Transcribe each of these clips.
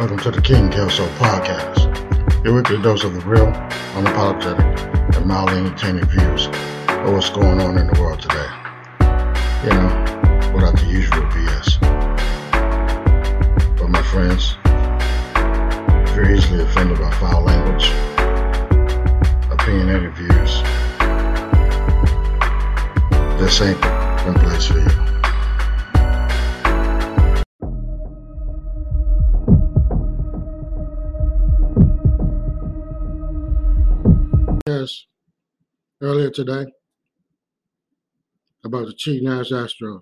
Welcome to the King Kelso Podcast, your weekly dose of the real, unapologetic, and mildly entertaining views of what's going on in the world today. You know, without the usual BS. But my friends, if you're easily offended by foul language, opinionated views, this ain't the place for you. Earlier today about the cheating ass Astros.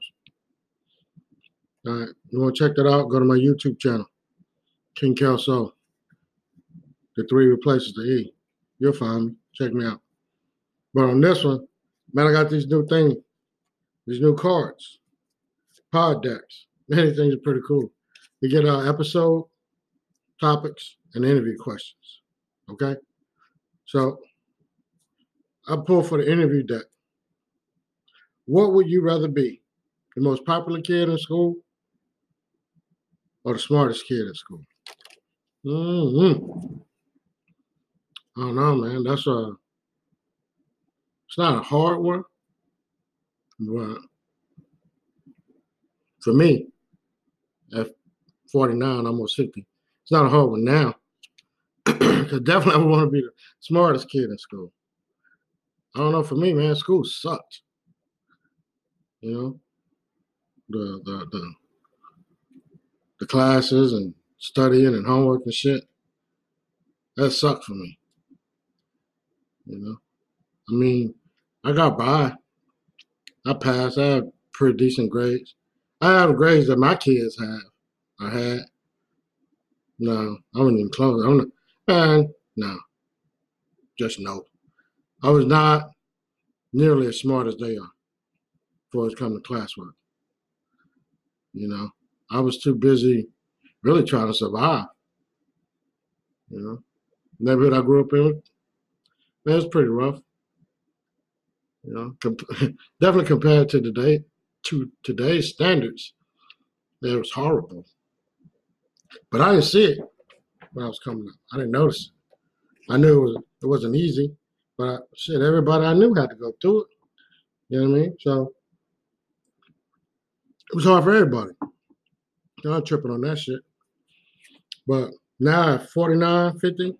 All right, you want to check that out? Go to my YouTube channel, King Kelso. The three replaces the E. You'll find me. Check me out. But on this one, man, I got these new things, these new cards, pod decks. Many things are pretty cool. You get uh, episode topics and interview questions. Okay, so I pull for the interview deck. What would you rather be? The most popular kid in school or the smartest kid in school? Mm-hmm. I don't know, man. That's a it's not a hard one. But for me, at 49, almost 50, it's not a hard one now. Because definitely I want to be the smartest kid in school. I don't know. For me, man, school sucked. You know, the the the the classes and studying and homework and shit. That sucked for me. You know, I mean, I got by. I passed. I had pretty decent grades. I have grades that my kids have. I had. No, I wasn't even close. I'm not, man, no. Just no. I was not nearly as smart as they are before it's come to classwork. You know, I was too busy really trying to survive. You know, neighborhood I grew up in, man, it was pretty rough. You know, definitely compared to today to today's standards, it was horrible. But I didn't see it when I was coming up. I didn't notice it. I knew it, was, it wasn't easy. But uh, shit, everybody I knew had to go through it. You know what I mean? So it was hard for everybody. I'm tripping on that shit. But now at 49, 50,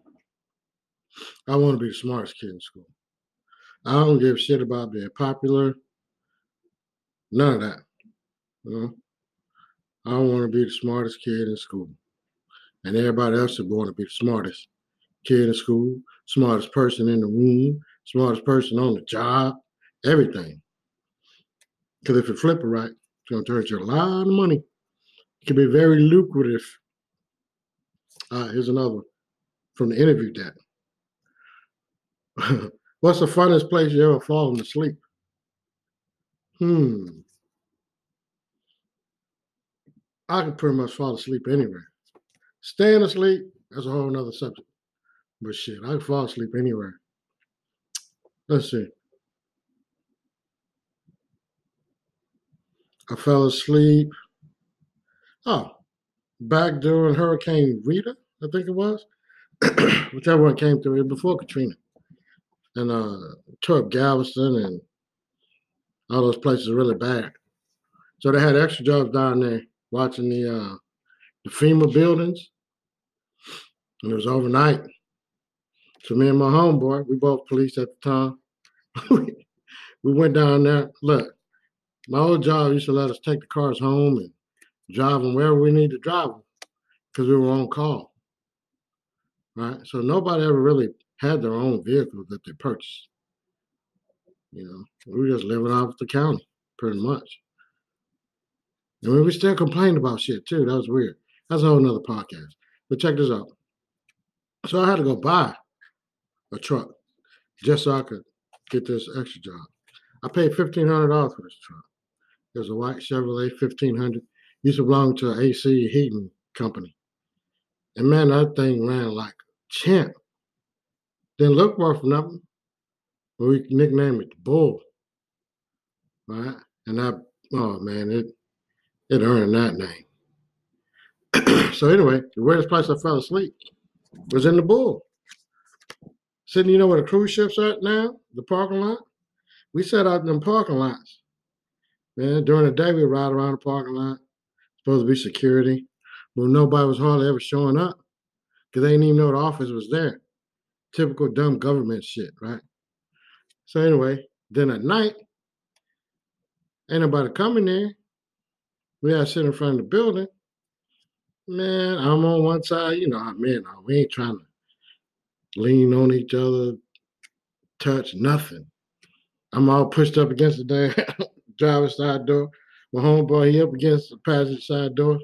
I want to be the smartest kid in school. I don't give a shit about being popular. None of that. You know? I want to be the smartest kid in school. And everybody else is going to be the smartest kid in school, smartest person in the room, smartest person on the job, everything. Because if you flip it right, it's going to turn you a lot of money. It can be very lucrative. Uh, here's another from the interview deck. What's the funnest place you ever fallen asleep? Hmm. I can pretty much fall asleep anywhere. Staying asleep, that's a whole nother subject. But shit, I fall asleep anywhere. Let's see. I fell asleep. Oh, back during Hurricane Rita, I think it was. Whichever one came through before Katrina. And uh tore up Galveston and all those places really bad. So they had extra jobs down there watching the uh the FEMA buildings. And it was overnight. So me and my homeboy, we both police at the time. we went down there. Look, my old job used to let us take the cars home and drive them wherever we need to drive them because we were on call. Right? So nobody ever really had their own vehicle that they purchased. You know, we were just living off the county pretty much. And we still complained about shit too. That was weird. That's a whole nother podcast. But check this out. So I had to go buy a truck just so I could get this extra job. I paid fifteen hundred dollars for this truck. It was a white Chevrolet fifteen hundred. Used to belong to an AC heating company. And man, that thing ran like champ. Didn't look worth nothing. But we nicknamed it the Bull. Right? And that oh man, it it earned that name. so anyway, the weirdest place I fell asleep was in the bull. Sitting, you know where the cruise ships are at now? The parking lot? We sat out in them parking lots. Man, during the day we ride around the parking lot. Supposed to be security. But nobody was hardly ever showing up. Because they didn't even know the office was there. Typical dumb government shit, right? So anyway, then at night, ain't nobody coming there. We had to sit in front of the building. Man, I'm on one side, you know, man, we ain't trying to lean on each other, touch, nothing. I'm all pushed up against the damn driver's side door. My homeboy, he up against the passenger side door,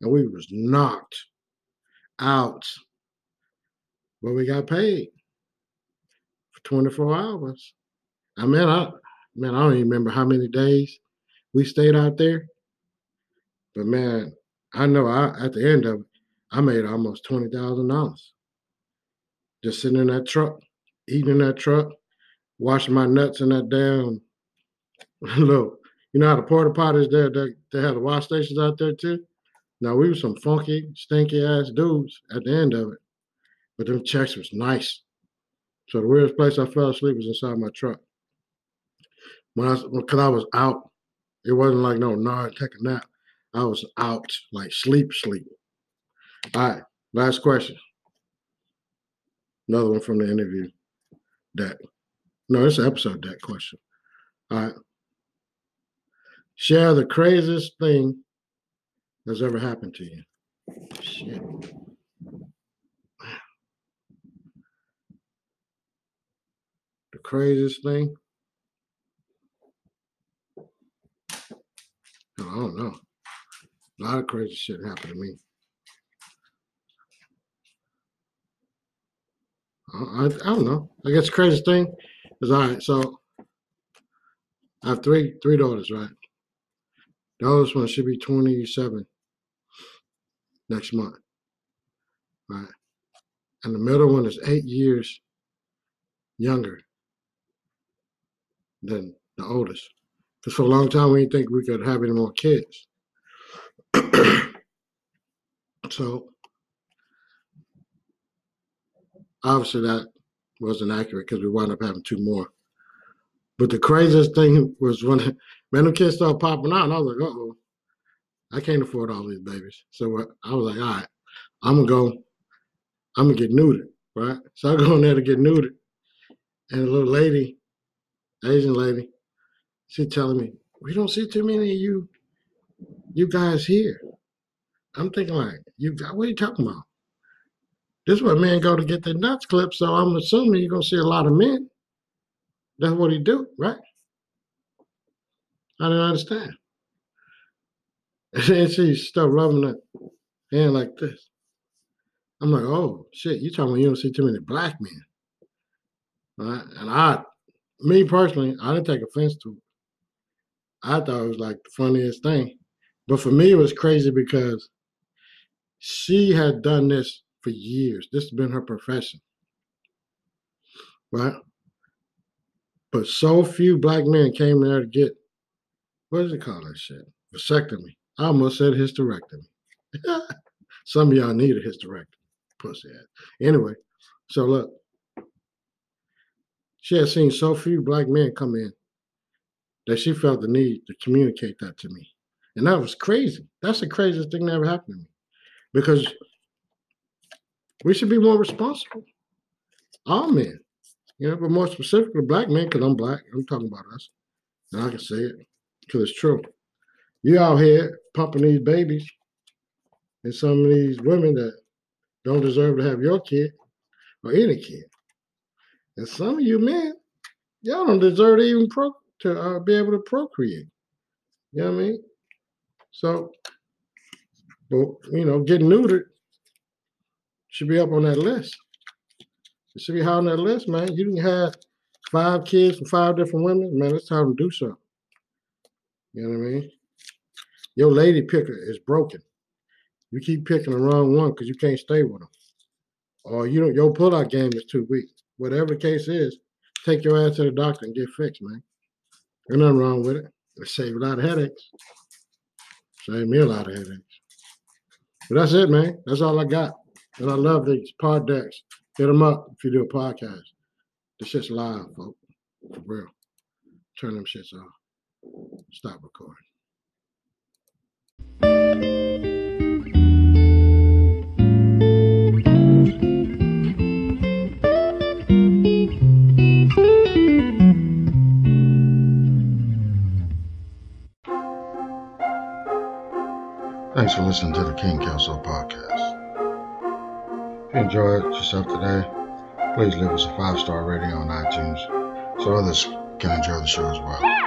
and we was knocked out. But we got paid for 24 hours. I mean, I man, I don't even remember how many days we stayed out there. But man, I know I at the end of it, I made almost twenty thousand dollars. Just sitting in that truck, eating in that truck, washing my nuts in that damn look. You know how the porta potties there, they, they have the wash stations out there too? Now we were some funky, stinky ass dudes at the end of it. But them checks was nice. So the weirdest place I fell asleep was inside my truck. When I because I was out, it wasn't like no nod, take a nap. I was out, like sleep, sleep. All right, last question. Another one from the interview deck. No, it's an episode deck question. All right. Share the craziest thing that's ever happened to you. Shit. The craziest thing? I don't know. A lot of crazy shit happened to me. I, I, don't know. I guess the craziest thing is all right. So I have three three daughters, right? The oldest one should be 27 next month, right? And the middle one is eight years younger than the oldest. Because for a long time we didn't think we could have any more kids. so obviously that wasn't accurate because we wound up having two more. But the craziest thing was when man, the kids started popping out, and I was like, oh, I can't afford all these babies. So uh, I was like, all right, I'm gonna go, I'm gonna get neutered, right? So I go in there to get neutered, and a little lady, Asian lady, she telling me, we don't see too many of you, you guys here. I'm thinking like, you got what are you talking about? This is where men go to get their nuts clipped, so I'm assuming you're gonna see a lot of men. That's what he do, right? I didn't understand. And she start rubbing her hand like this. I'm like, oh shit, you talking about you don't see too many black men. Right? And I me personally, I didn't take offense to it. I thought it was like the funniest thing. But for me, it was crazy because she had done this for years. This has been her profession. Right? But so few black men came there to get, what does it call that shit? Vasectomy. I almost said hysterectomy. Some of y'all need a hysterectomy. Pussy ass. Anyway, so look. She had seen so few black men come in that she felt the need to communicate that to me. And that was crazy. That's the craziest thing that ever happened to me. Because we should be more responsible. All men, you know, but more specifically black men, because I'm black. I'm talking about us. And I can say it because it's true. You out here pumping these babies and some of these women that don't deserve to have your kid or any kid. And some of you men, y'all don't deserve to even pro to uh, be able to procreate. You know what I mean? So, but you know, getting neutered should be up on that list. It should be high on that list, man. You didn't have five kids from five different women, man. It's time to do something. You know what I mean? Your lady picker is broken. You keep picking the wrong one because you can't stay with them, or you don't. Your pullout game is too weak. Whatever the case is, take your ass to the doctor and get fixed, man. There's nothing wrong with it. It save a lot of headaches. Save me a lot of headaches. But that's it, man. That's all I got. And I love these pod decks. Hit them up if you do a podcast. The shit's live, folks. For real. Turn them shits off. Stop recording. Thanks for listening to the King Kelso podcast. Enjoyed yourself today, please leave us a five star rating on iTunes so others can enjoy the show as well.